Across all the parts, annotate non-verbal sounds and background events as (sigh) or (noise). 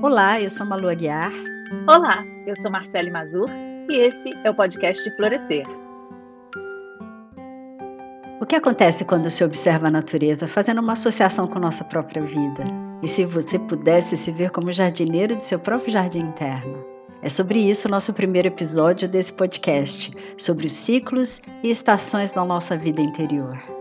Olá, eu sou Malu Aguiar. Olá, eu sou Marcele Mazur e esse é o podcast Florescer. O que acontece quando se observa a natureza fazendo uma associação com nossa própria vida? E se você pudesse se ver como jardineiro de seu próprio jardim interno? É sobre isso o nosso primeiro episódio desse podcast, sobre os ciclos e estações da nossa vida interior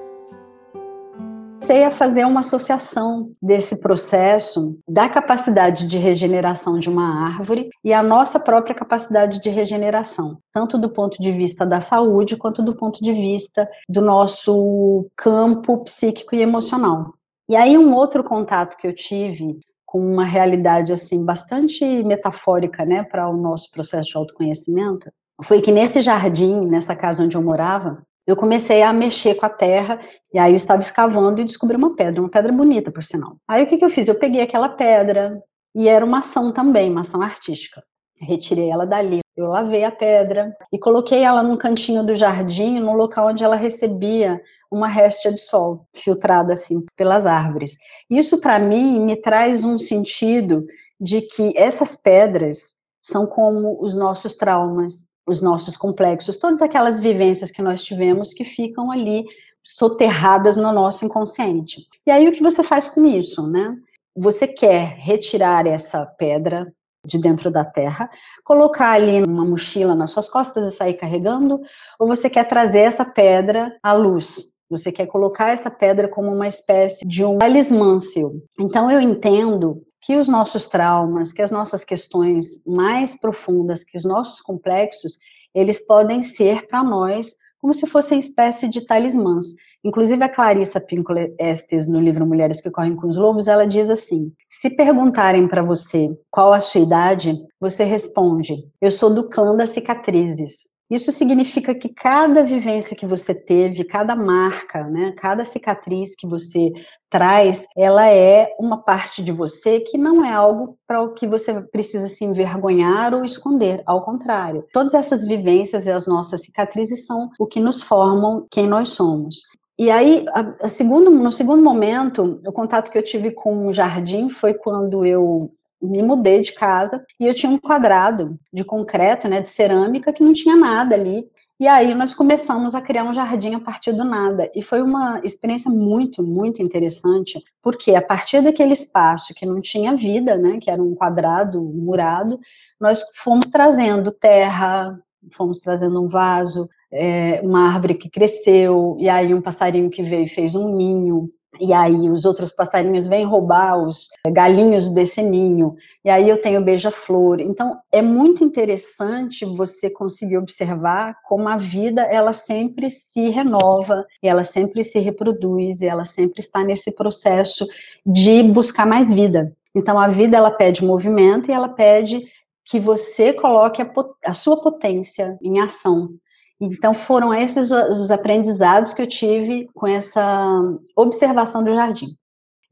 comecei a fazer uma associação desse processo da capacidade de regeneração de uma árvore e a nossa própria capacidade de regeneração, tanto do ponto de vista da saúde quanto do ponto de vista do nosso campo psíquico e emocional. E aí um outro contato que eu tive com uma realidade assim bastante metafórica, né, para o nosso processo de autoconhecimento, foi que nesse jardim, nessa casa onde eu morava, eu comecei a mexer com a terra, e aí eu estava escavando e descobri uma pedra, uma pedra bonita, por sinal. Aí o que, que eu fiz? Eu peguei aquela pedra, e era uma ação também, uma ação artística. Retirei ela dali, eu lavei a pedra e coloquei ela num cantinho do jardim, no local onde ela recebia uma réstia de sol, filtrada assim pelas árvores. Isso para mim me traz um sentido de que essas pedras são como os nossos traumas, os nossos complexos, todas aquelas vivências que nós tivemos que ficam ali soterradas no nosso inconsciente. E aí o que você faz com isso, né? Você quer retirar essa pedra de dentro da terra, colocar ali numa mochila nas suas costas e sair carregando, ou você quer trazer essa pedra à luz? Você quer colocar essa pedra como uma espécie de um talismã seu. Então eu entendo que os nossos traumas, que as nossas questões mais profundas, que os nossos complexos, eles podem ser para nós como se fossem espécie de talismãs. Inclusive a Clarissa Pinkola Estes, no livro Mulheres que Correm com os Lobos, ela diz assim: se perguntarem para você qual a sua idade, você responde: eu sou do clã das cicatrizes. Isso significa que cada vivência que você teve, cada marca, né, cada cicatriz que você traz, ela é uma parte de você que não é algo para o que você precisa se envergonhar ou esconder, ao contrário. Todas essas vivências e as nossas cicatrizes são o que nos formam quem nós somos. E aí, a, a segundo, no segundo momento, o contato que eu tive com o jardim foi quando eu me mudei de casa e eu tinha um quadrado de concreto, né, de cerâmica, que não tinha nada ali. E aí nós começamos a criar um jardim a partir do nada. E foi uma experiência muito, muito interessante, porque a partir daquele espaço que não tinha vida, né, que era um quadrado murado, nós fomos trazendo terra, fomos trazendo um vaso, é, uma árvore que cresceu, e aí um passarinho que veio e fez um ninho, e aí os outros passarinhos vêm roubar os galinhos desse ninho, e aí eu tenho beija-flor. Então, é muito interessante você conseguir observar como a vida, ela sempre se renova, ela sempre se reproduz, ela sempre está nesse processo de buscar mais vida. Então, a vida, ela pede movimento e ela pede que você coloque a, a sua potência em ação. Então, foram esses os aprendizados que eu tive com essa observação do jardim.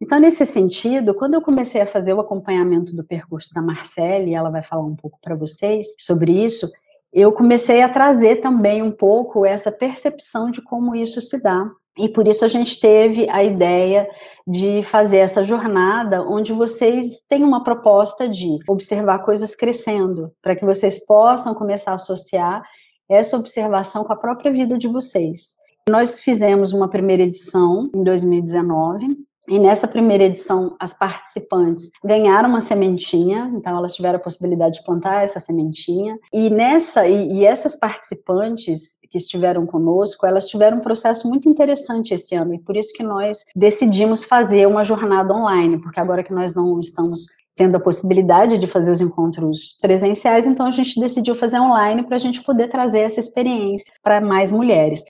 Então, nesse sentido, quando eu comecei a fazer o acompanhamento do percurso da Marcele, ela vai falar um pouco para vocês sobre isso, eu comecei a trazer também um pouco essa percepção de como isso se dá. E por isso a gente teve a ideia de fazer essa jornada onde vocês têm uma proposta de observar coisas crescendo, para que vocês possam começar a associar essa observação com a própria vida de vocês. Nós fizemos uma primeira edição em 2019, e nessa primeira edição, as participantes ganharam uma sementinha, então elas tiveram a possibilidade de plantar essa sementinha. E nessa e, e, essas participantes que estiveram conosco, elas tiveram um processo muito interessante esse ano, e por isso que nós decidimos fazer uma jornada online, porque agora que nós não estamos tendo a possibilidade de fazer os encontros presenciais, então a gente decidiu fazer online para a gente poder trazer essa experiência para mais mulheres.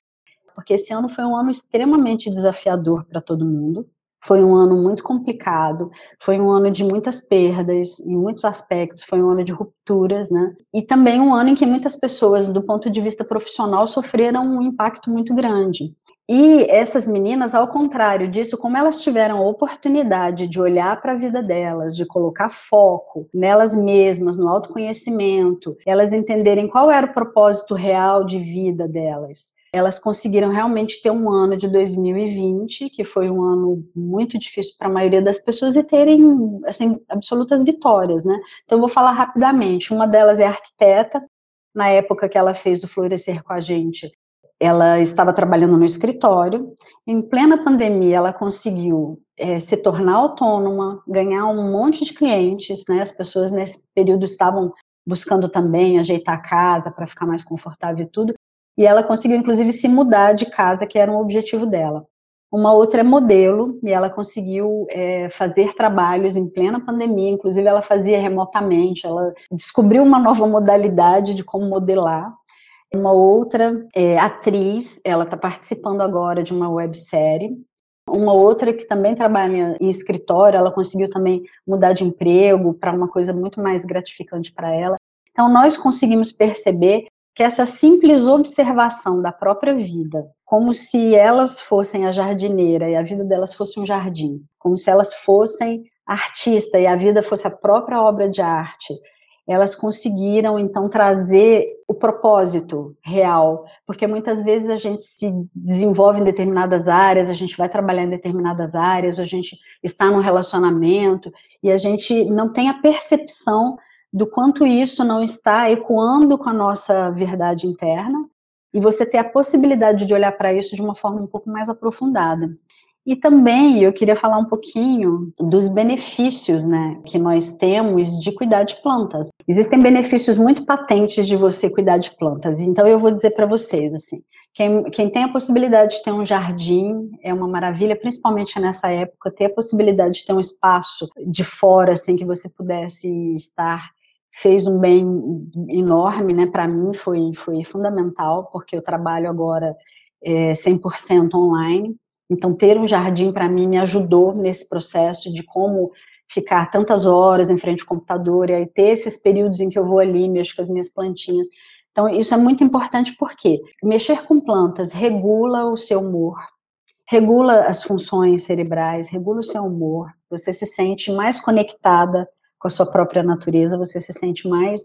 Porque esse ano foi um ano extremamente desafiador para todo mundo. Foi um ano muito complicado, foi um ano de muitas perdas em muitos aspectos, foi um ano de rupturas, né? E também um ano em que muitas pessoas, do ponto de vista profissional, sofreram um impacto muito grande. E essas meninas, ao contrário disso, como elas tiveram a oportunidade de olhar para a vida delas, de colocar foco nelas mesmas, no autoconhecimento, elas entenderem qual era o propósito real de vida delas, elas conseguiram realmente ter um ano de 2020, que foi um ano muito difícil para a maioria das pessoas, e terem, assim, absolutas vitórias, né? Então, eu vou falar rapidamente. Uma delas é arquiteta, na época que ela fez o Florescer com a gente, ela estava trabalhando no escritório. Em plena pandemia, ela conseguiu é, se tornar autônoma, ganhar um monte de clientes, né? As pessoas nesse período estavam buscando também ajeitar a casa para ficar mais confortável e tudo. E ela conseguiu, inclusive, se mudar de casa, que era um objetivo dela. Uma outra é modelo, e ela conseguiu é, fazer trabalhos em plena pandemia, inclusive ela fazia remotamente, ela descobriu uma nova modalidade de como modelar. Uma outra é atriz, ela está participando agora de uma websérie. Uma outra que também trabalha em escritório, ela conseguiu também mudar de emprego para uma coisa muito mais gratificante para ela. Então, nós conseguimos perceber que essa simples observação da própria vida, como se elas fossem a jardineira e a vida delas fosse um jardim, como se elas fossem artista e a vida fosse a própria obra de arte, elas conseguiram então trazer o propósito real, porque muitas vezes a gente se desenvolve em determinadas áreas, a gente vai trabalhar em determinadas áreas, a gente está num relacionamento e a gente não tem a percepção do quanto isso não está ecoando com a nossa verdade interna, e você ter a possibilidade de olhar para isso de uma forma um pouco mais aprofundada. E também eu queria falar um pouquinho dos benefícios né, que nós temos de cuidar de plantas. Existem benefícios muito patentes de você cuidar de plantas. Então eu vou dizer para vocês assim, quem, quem, tem a possibilidade de ter um jardim é uma maravilha, principalmente nessa época, ter a possibilidade de ter um espaço de fora, assim, que você pudesse estar fez um bem enorme, né, para mim foi, foi fundamental, porque eu trabalho agora é, 100% online, então ter um jardim para mim me ajudou nesse processo de como ficar tantas horas em frente ao computador, e aí ter esses períodos em que eu vou ali, mexo com as minhas plantinhas, então isso é muito importante porque mexer com plantas regula o seu humor, regula as funções cerebrais, regula o seu humor, você se sente mais conectada com a sua própria natureza, você se sente mais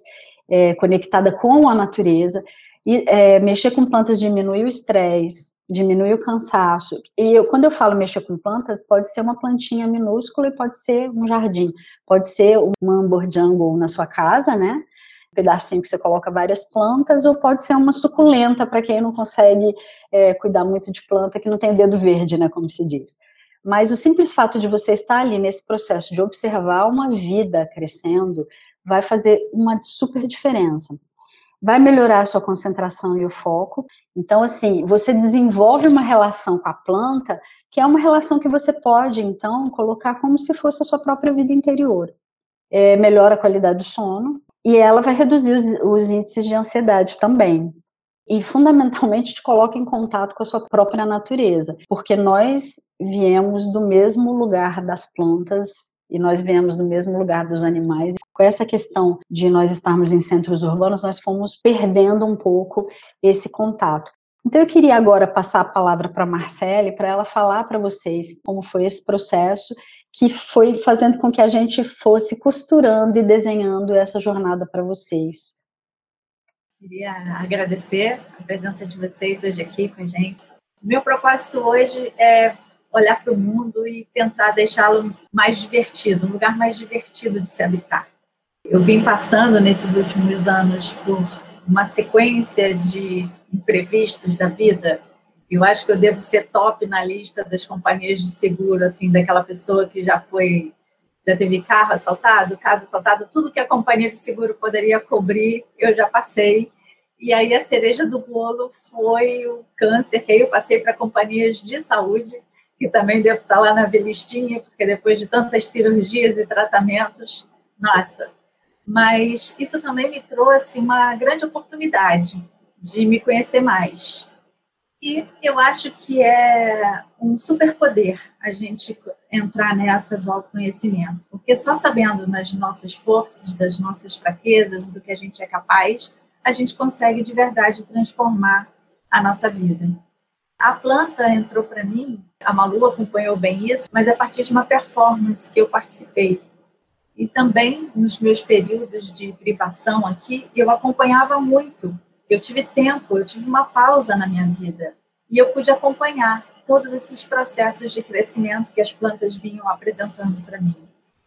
é, conectada com a natureza. E é, mexer com plantas diminui o estresse, diminui o cansaço. E eu, quando eu falo mexer com plantas, pode ser uma plantinha minúscula e pode ser um jardim, pode ser uma amber jungle na sua casa, né? Um pedacinho que você coloca várias plantas, ou pode ser uma suculenta para quem não consegue é, cuidar muito de planta, que não tem o dedo verde, né? Como se diz. Mas o simples fato de você estar ali nesse processo de observar uma vida crescendo vai fazer uma super diferença. Vai melhorar a sua concentração e o foco. Então, assim, você desenvolve uma relação com a planta que é uma relação que você pode, então, colocar como se fosse a sua própria vida interior. É, melhora a qualidade do sono e ela vai reduzir os, os índices de ansiedade também e fundamentalmente te coloca em contato com a sua própria natureza, porque nós viemos do mesmo lugar das plantas e nós viemos do mesmo lugar dos animais. Com essa questão de nós estarmos em centros urbanos, nós fomos perdendo um pouco esse contato. Então eu queria agora passar a palavra para a Marcele para ela falar para vocês como foi esse processo que foi fazendo com que a gente fosse costurando e desenhando essa jornada para vocês. Queria agradecer a presença de vocês hoje aqui com a gente. Meu propósito hoje é olhar para o mundo e tentar deixá-lo mais divertido, um lugar mais divertido de se habitar. Eu vim passando nesses últimos anos por uma sequência de imprevistos da vida. Eu acho que eu devo ser top na lista das companhias de seguro, assim, daquela pessoa que já foi, já teve carro assaltado, casa assaltada, tudo que a companhia de seguro poderia cobrir, eu já passei. E aí a cereja do bolo foi o câncer, que aí eu passei para companhias de saúde que também devo estar lá na velistinha, porque depois de tantas cirurgias e tratamentos, nossa. Mas isso também me trouxe uma grande oportunidade de me conhecer mais. E eu acho que é um superpoder a gente entrar nessa do autoconhecimento, porque só sabendo das nossas forças, das nossas fraquezas, do que a gente é capaz, a gente consegue de verdade transformar a nossa vida. A planta entrou para mim, a Malu acompanhou bem isso, mas a partir de uma performance que eu participei. E também nos meus períodos de privação aqui, eu acompanhava muito eu tive tempo, eu tive uma pausa na minha vida e eu pude acompanhar todos esses processos de crescimento que as plantas vinham apresentando para mim.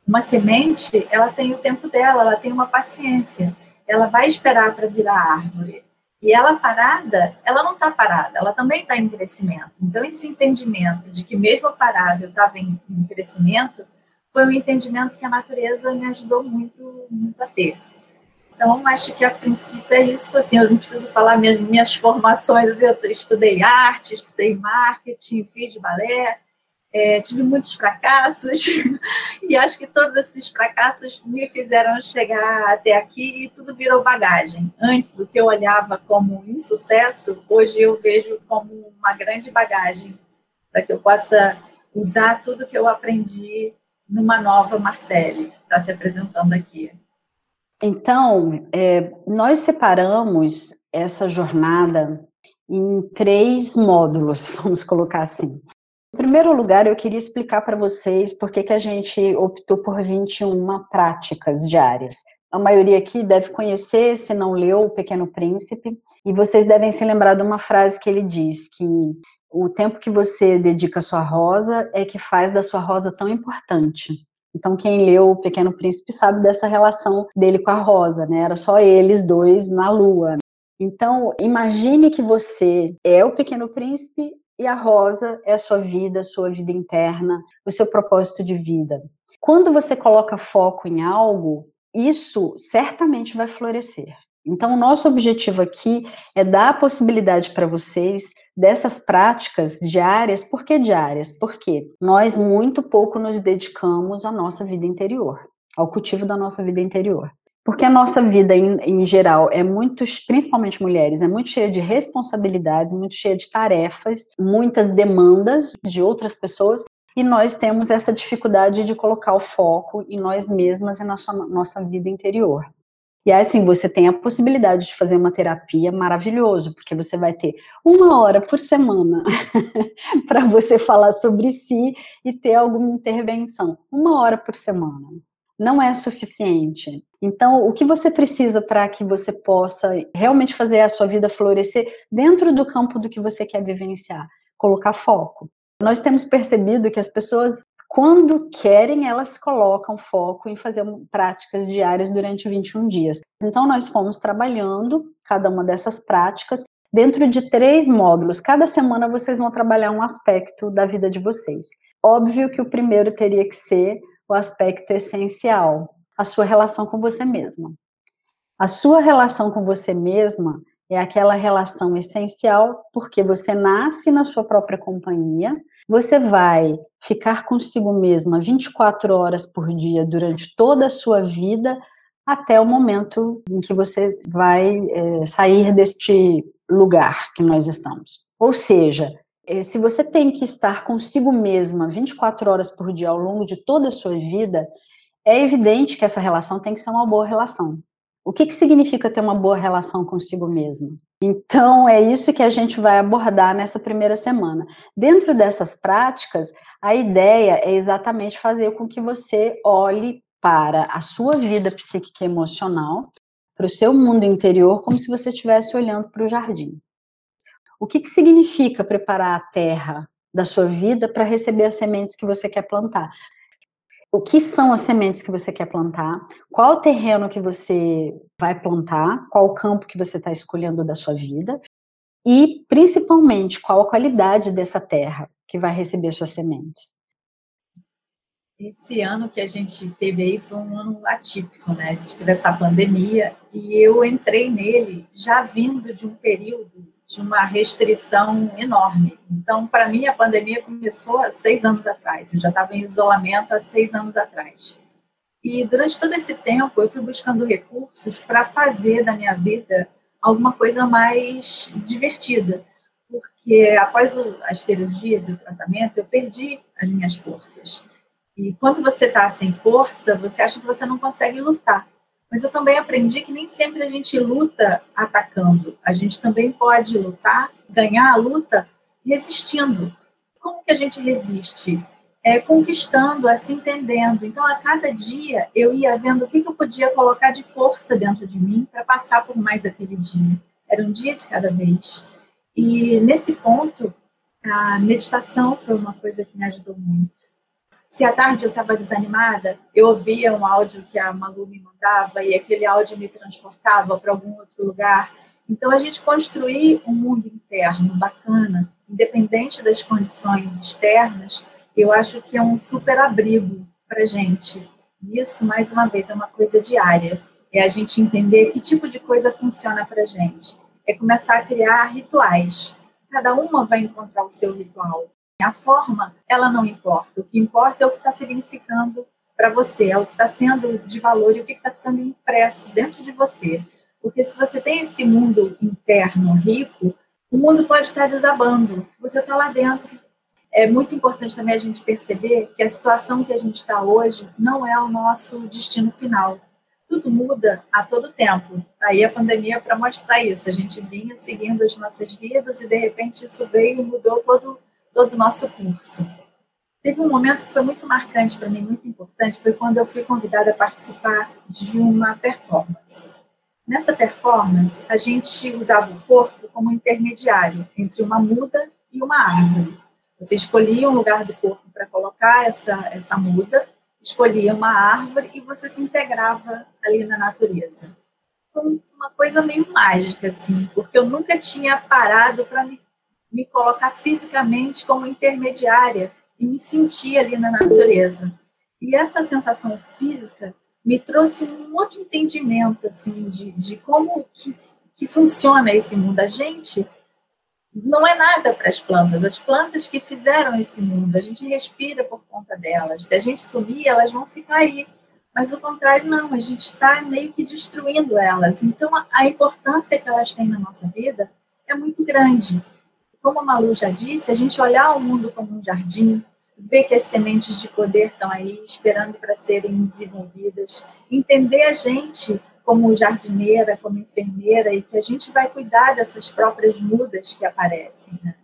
Uma semente, ela tem o tempo dela, ela tem uma paciência, ela vai esperar para virar árvore. E ela parada, ela não está parada, ela também está em crescimento. Então, esse entendimento de que mesmo parada eu estava em, em crescimento, foi um entendimento que a natureza me ajudou muito, muito a ter. Então, acho que a princípio é isso. Assim, eu não preciso falar minhas, minhas formações. Eu estudei arte, estudei marketing, fiz balé, é, tive muitos fracassos (laughs) e acho que todos esses fracassos me fizeram chegar até aqui e tudo virou bagagem. Antes do que eu olhava como insucesso, hoje eu vejo como uma grande bagagem para que eu possa usar tudo que eu aprendi numa nova Marcele que está se apresentando aqui. Então, é, nós separamos essa jornada em três módulos, (laughs) vamos colocar assim. Em primeiro lugar, eu queria explicar para vocês por que, que a gente optou por 21 práticas diárias. A maioria aqui deve conhecer, se não leu, O Pequeno Príncipe, e vocês devem se lembrar de uma frase que ele diz, que o tempo que você dedica à sua rosa é que faz da sua rosa tão importante. Então, quem leu O Pequeno Príncipe sabe dessa relação dele com a rosa, né? Era só eles dois na lua. Então, imagine que você é o Pequeno Príncipe e a rosa é a sua vida, a sua vida interna, o seu propósito de vida. Quando você coloca foco em algo, isso certamente vai florescer. Então, o nosso objetivo aqui é dar a possibilidade para vocês dessas práticas diárias. Por que diárias? Porque nós muito pouco nos dedicamos à nossa vida interior, ao cultivo da nossa vida interior. Porque a nossa vida, em, em, geral, é muito, principalmente mulheres, é muito cheia de responsabilidades, muito cheia de tarefas, muitas demandas de outras pessoas, e nós temos essa dificuldade de colocar o foco em nós mesmas e na sua, nossa vida interior. E aí, assim, você tem a possibilidade de fazer uma terapia maravilhoso, porque você vai ter uma hora por semana (laughs) para você falar sobre si e ter alguma intervenção. Uma hora por semana não é suficiente. Então, o que você precisa para que você possa realmente fazer a sua vida florescer dentro do campo do que você quer vivenciar? Colocar foco. Nós temos percebido que as pessoas, quando querem, elas colocam foco em fazer práticas diárias durante 21 dias. Então, nós fomos trabalhando cada uma dessas práticas dentro de três módulos. Cada semana vocês vão trabalhar um aspecto da vida de vocês. Óbvio que o primeiro teria que ser o aspecto essencial, a sua relação com você mesma. A sua relação com você mesma é aquela relação essencial porque você nasce na sua própria companhia, você vai ficar consigo mesma 24 horas por dia durante toda a sua vida, até o momento em que você vai é, sair deste lugar que nós estamos. Ou seja, se você tem que estar consigo mesma 24 horas por dia ao longo de toda a sua vida, é evidente que essa relação tem que ser uma boa relação. O que, que significa ter uma boa relação consigo mesmo? Então, é isso que a gente vai abordar nessa primeira semana. Dentro dessas práticas, a ideia é exatamente fazer com que você olhe para a sua vida psíquica e emocional, para o seu mundo interior, como se você estivesse olhando para o jardim. O que, que significa preparar a terra da sua vida para receber as sementes que você quer plantar? O que são as sementes que você quer plantar? Qual o terreno que você vai plantar? Qual o campo que você está escolhendo da sua vida? E, principalmente, qual a qualidade dessa terra que vai receber suas sementes? Esse ano que a gente teve aí foi um ano atípico, né? A gente teve essa pandemia e eu entrei nele já vindo de um período de uma restrição enorme. Então, para mim, a pandemia começou há seis anos atrás. Eu já estava em isolamento há seis anos atrás. E durante todo esse tempo, eu fui buscando recursos para fazer da minha vida alguma coisa mais divertida. Porque após as cirurgias e o tratamento, eu perdi as minhas forças. E quando você está sem força, você acha que você não consegue lutar. Mas eu também aprendi que nem sempre a gente luta atacando. A gente também pode lutar, ganhar a luta resistindo. Como que a gente resiste? É, conquistando, é, se entendendo. Então, a cada dia, eu ia vendo o que, que eu podia colocar de força dentro de mim para passar por mais aquele dia. era um dia de cada vez. E nesse ponto, a meditação foi uma coisa que me ajudou muito. Se à tarde eu estava desanimada, eu ouvia um áudio que a Malu me mandava e aquele áudio me transportava para algum outro lugar. Então, a gente construir um mundo interno bacana, independente das condições externas, eu acho que é um super abrigo para gente. Isso, mais uma vez, é uma coisa diária. É a gente entender que tipo de coisa funciona para gente. É começar a criar rituais. Cada uma vai encontrar o seu ritual. A forma, ela não importa. O que importa é o que está significando para você, é o que está sendo de valor e o que está ficando impresso dentro de você. Porque se você tem esse mundo interno rico, o mundo pode estar desabando. Você está lá dentro. É muito importante também a gente perceber que a situação que a gente está hoje não é o nosso destino final. Tudo muda a todo tempo. Aí a pandemia para mostrar isso. A gente vinha seguindo as nossas vidas e de repente isso veio mudou todo todo o nosso curso. Teve um momento que foi muito marcante para mim, muito importante, foi quando eu fui convidada a participar de uma performance. Nessa performance, a gente usava o corpo como intermediário entre uma muda e uma árvore. Você escolhia um lugar do corpo para colocar essa, essa muda, escolhia uma árvore e você se integrava ali na natureza. Foi uma coisa meio mágica, assim, porque eu nunca tinha parado para me me colocar fisicamente como intermediária e me sentir ali na natureza. E essa sensação física me trouxe um outro entendimento assim de, de como que, que funciona esse mundo. A gente não é nada para as plantas. As plantas que fizeram esse mundo, a gente respira por conta delas. Se a gente sumir, elas vão ficar aí. Mas o contrário, não, a gente está meio que destruindo elas. Então, a, a importância que elas têm na nossa vida é muito grande como a Malu já disse, a gente olhar o mundo como um jardim, ver que as sementes de poder estão aí esperando para serem desenvolvidas, entender a gente como jardineira, como enfermeira e que a gente vai cuidar dessas próprias mudas que aparecem. Né?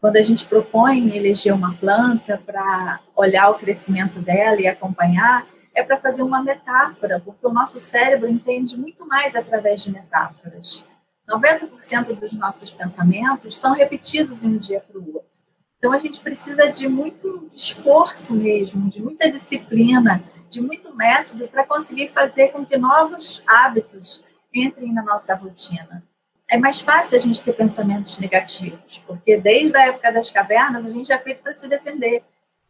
Quando a gente propõe eleger uma planta para olhar o crescimento dela e acompanhar, é para fazer uma metáfora, porque o nosso cérebro entende muito mais através de metáforas. 90% dos nossos pensamentos são repetidos de um dia para o outro. Então, a gente precisa de muito esforço mesmo, de muita disciplina, de muito método para conseguir fazer com que novos hábitos entrem na nossa rotina. É mais fácil a gente ter pensamentos negativos, porque desde a época das cavernas a gente é feito para se defender.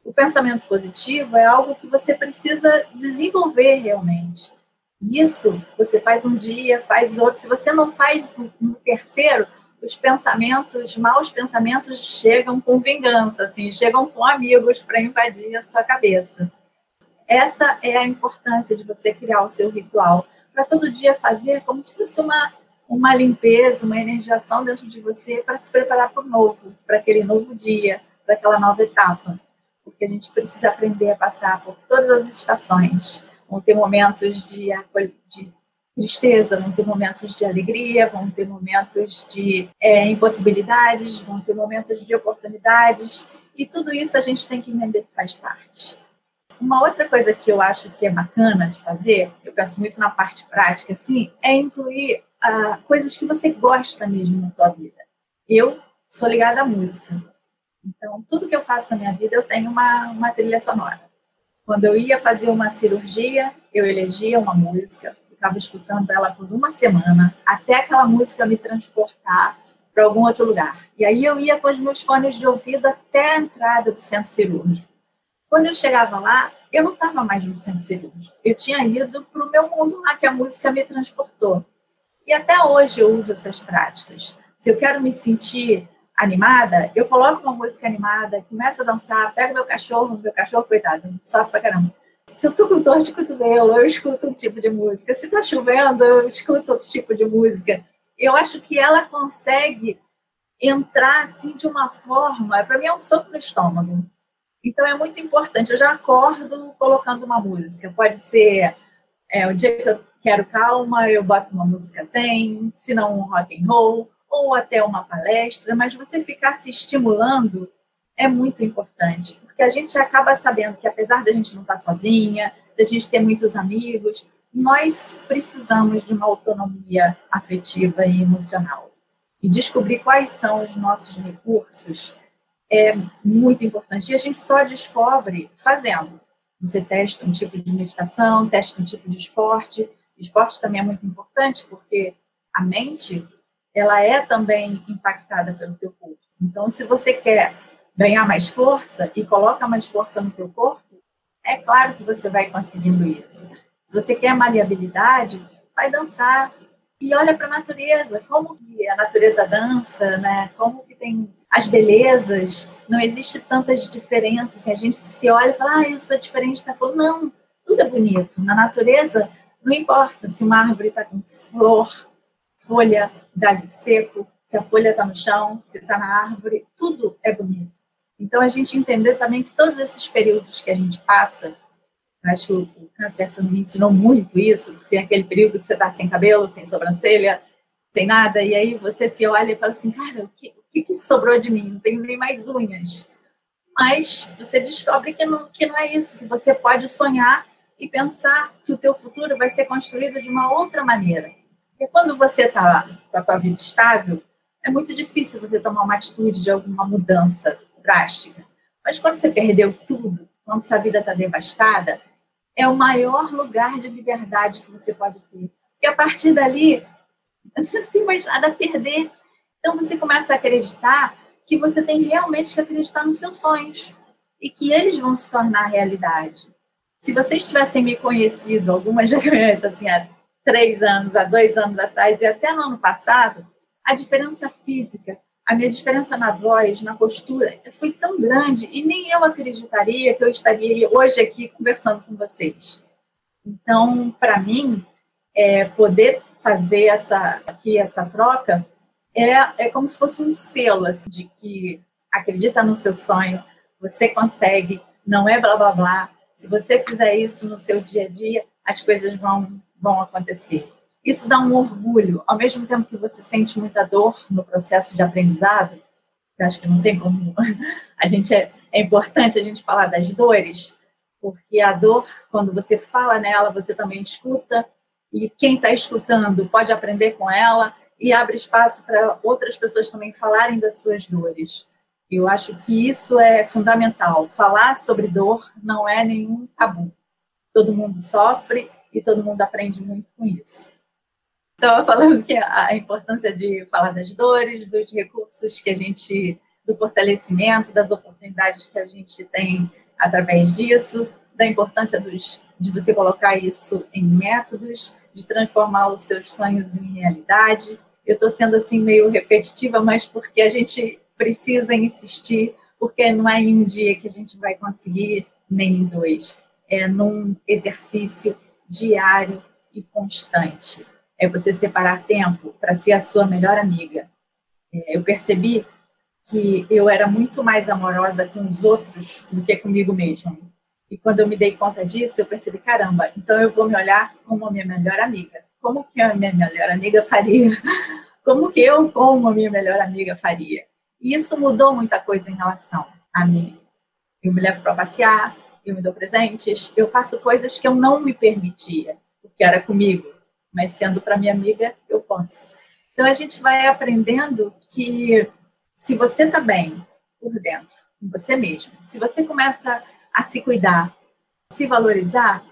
O pensamento positivo é algo que você precisa desenvolver realmente. Isso você faz um dia, faz outro. Se você não faz no terceiro, os pensamentos, maus pensamentos chegam com vingança, assim, chegam com amigos para invadir a sua cabeça. Essa é a importância de você criar o seu ritual para todo dia fazer como se fosse uma uma limpeza, uma energização dentro de você para se preparar para o novo, para aquele novo dia, para aquela nova etapa. Porque a gente precisa aprender a passar por todas as estações vão ter momentos de, de tristeza, vão ter momentos de alegria, vão ter momentos de é, impossibilidades, vão ter momentos de oportunidades, e tudo isso a gente tem que entender que faz parte. Uma outra coisa que eu acho que é bacana de fazer, eu penso muito na parte prática, assim, é incluir ah, coisas que você gosta mesmo na sua vida. Eu sou ligada à música, então tudo que eu faço na minha vida eu tenho uma, uma trilha sonora. Quando eu ia fazer uma cirurgia, eu elegia uma música, ficava escutando ela por uma semana, até aquela música me transportar para algum outro lugar. E aí eu ia com os meus fones de ouvido até a entrada do centro cirúrgico. Quando eu chegava lá, eu não estava mais no centro cirúrgico. Eu tinha ido para o meu mundo lá que a música me transportou. E até hoje eu uso essas práticas. Se eu quero me sentir animada, eu coloco uma música animada, começo a dançar, pego meu cachorro, meu cachorro, coitado, sofre pra caramba. Se eu tô com dor de cotovelo, eu escuto um tipo de música. Se tá chovendo, eu escuto outro tipo de música. Eu acho que ela consegue entrar assim de uma forma, para mim é um soco no estômago. Então é muito importante. Eu já acordo colocando uma música. Pode ser é, o dia que eu quero calma, eu boto uma música zen, se não um rock and roll ou até uma palestra, mas você ficar se estimulando é muito importante, porque a gente acaba sabendo que apesar da gente não estar sozinha, da gente ter muitos amigos, nós precisamos de uma autonomia afetiva e emocional. E descobrir quais são os nossos recursos é muito importante. E a gente só descobre fazendo. Você testa um tipo de meditação, testa um tipo de esporte. Esporte também é muito importante porque a mente ela é também impactada pelo teu corpo. Então, se você quer ganhar mais força e coloca mais força no teu corpo, é claro que você vai conseguindo isso. Se você quer maleabilidade, vai dançar e olha para a natureza, como que a natureza dança, né? Como que tem as belezas, não existe tantas diferenças. A gente se olha e fala, ah, eu sou diferente, tá falando, não, tudo é bonito. Na natureza, não importa se uma árvore está com flor, folha, galho seco, se a folha está no chão, se está na árvore, tudo é bonito. Então, a gente entender também que todos esses períodos que a gente passa, acho que o câncer me ensinou muito isso, tem aquele período que você está sem cabelo, sem sobrancelha, sem nada, e aí você se olha e fala assim, cara, o que, o que, que sobrou de mim? Não tenho nem mais unhas. Mas você descobre que não, que não é isso, que você pode sonhar e pensar que o teu futuro vai ser construído de uma outra maneira. Porque quando você está com a vida estável, é muito difícil você tomar uma atitude de alguma mudança drástica. Mas quando você perdeu tudo, quando sua vida está devastada, é o maior lugar de liberdade que você pode ter. E a partir dali, você não tem mais nada a perder. Então você começa a acreditar que você tem realmente que acreditar nos seus sonhos e que eles vão se tornar realidade. Se vocês tivessem me conhecido, algumas já (laughs) conhecem assim, há três anos, há dois anos atrás e até no ano passado, a diferença física a minha diferença na voz, na postura, foi tão grande e nem eu acreditaria que eu estaria hoje aqui conversando com vocês. Então, para mim, é, poder fazer essa aqui essa troca é, é como se fosse um selo assim, de que acredita no seu sonho, você consegue, não é blá blá blá. Se você fizer isso no seu dia a dia, as coisas vão vão acontecer. Isso dá um orgulho, ao mesmo tempo que você sente muita dor no processo de aprendizado. Acho que não tem como. (laughs) A gente é, é importante a gente falar das dores, porque a dor, quando você fala nela, você também escuta, e quem está escutando pode aprender com ela e abre espaço para outras pessoas também falarem das suas dores. Eu acho que isso é fundamental. Falar sobre dor não é nenhum tabu. Todo mundo sofre e todo mundo aprende muito com isso. Então, (laughs) falamos que a importância de falar das dores, dos recursos que a gente, do fortalecimento, das oportunidades que a gente tem através disso, da importância dos, de você colocar isso em métodos, de transformar os seus sonhos em realidade. Eu estou sendo assim meio repetitiva, mas porque a gente precisa insistir, porque não é em um dia que a gente vai conseguir, nem em dois. É num exercício diário e constante é você separar tempo para ser a sua melhor amiga. É, eu percebi que eu era muito mais amorosa com os outros do que comigo mesma. E quando eu me dei conta disso, eu percebi, caramba, então eu vou me olhar como a minha melhor amiga. Como que a minha melhor amiga faria? (laughs) Como que eu, como a minha melhor amiga, faria? E isso mudou muita coisa em relação a mim. Eu me levo para passear, eu me dou presentes, eu faço coisas que eu não me permitia, porque era comigo mas sendo para minha amiga, eu posso. Então a gente vai aprendendo que se você está bem por dentro, com você mesmo, se você começa a se cuidar, se valorizar,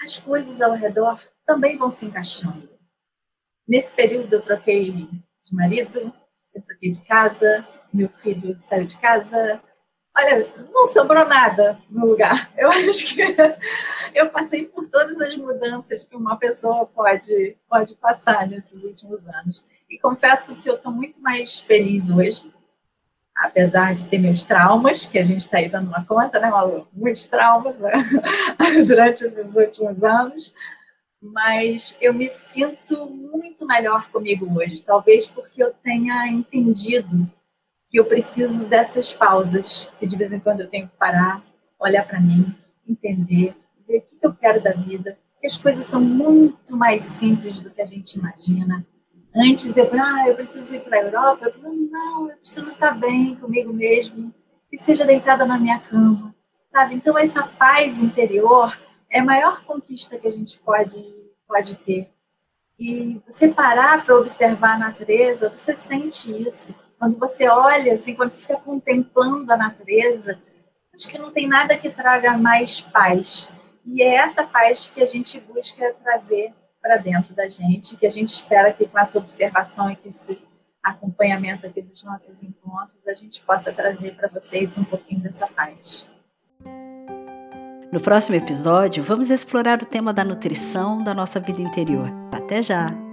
as coisas ao redor também vão se encaixando. Nesse período eu troquei de marido, eu troquei de casa, meu filho saiu de casa, Olha, não sobrou nada no lugar. (laughs) Eu acho que (laughs) eu passei por todas as mudanças que uma pessoa pode, pode passar nesses últimos anos. E confesso que eu estou muito mais feliz hoje, apesar de ter meus traumas, que a gente está aí dando uma conta, né, Malu? Muitos traumas né? (laughs) durante esses últimos anos. Mas eu me sinto muito melhor comigo hoje, talvez porque eu tenha entendido que eu preciso dessas pausas, que de vez em quando eu tenho que parar, olhar para mim, entender, ver o que eu quero da vida, que as coisas são muito mais simples do que a gente imagina. Antes eu ah, eu preciso ir para a Europa, eu preciso, não, eu preciso estar bem comigo mesmo, que seja deitada na minha cama, sabe? Então essa paz interior é a maior conquista que a gente pode pode ter. E você parar para observar a natureza, você sente isso. Quando você olha, assim, quando você fica contemplando a natureza, acho que não tem nada que traga mais paz. E é essa paz que a gente busca trazer para dentro da gente, que a gente espera que com essa observação e com esse acompanhamento aqui dos nossos encontros, a gente possa trazer para vocês um pouquinho dessa paz. No próximo episódio, vamos explorar o tema da nutrição da nossa vida interior. Até já!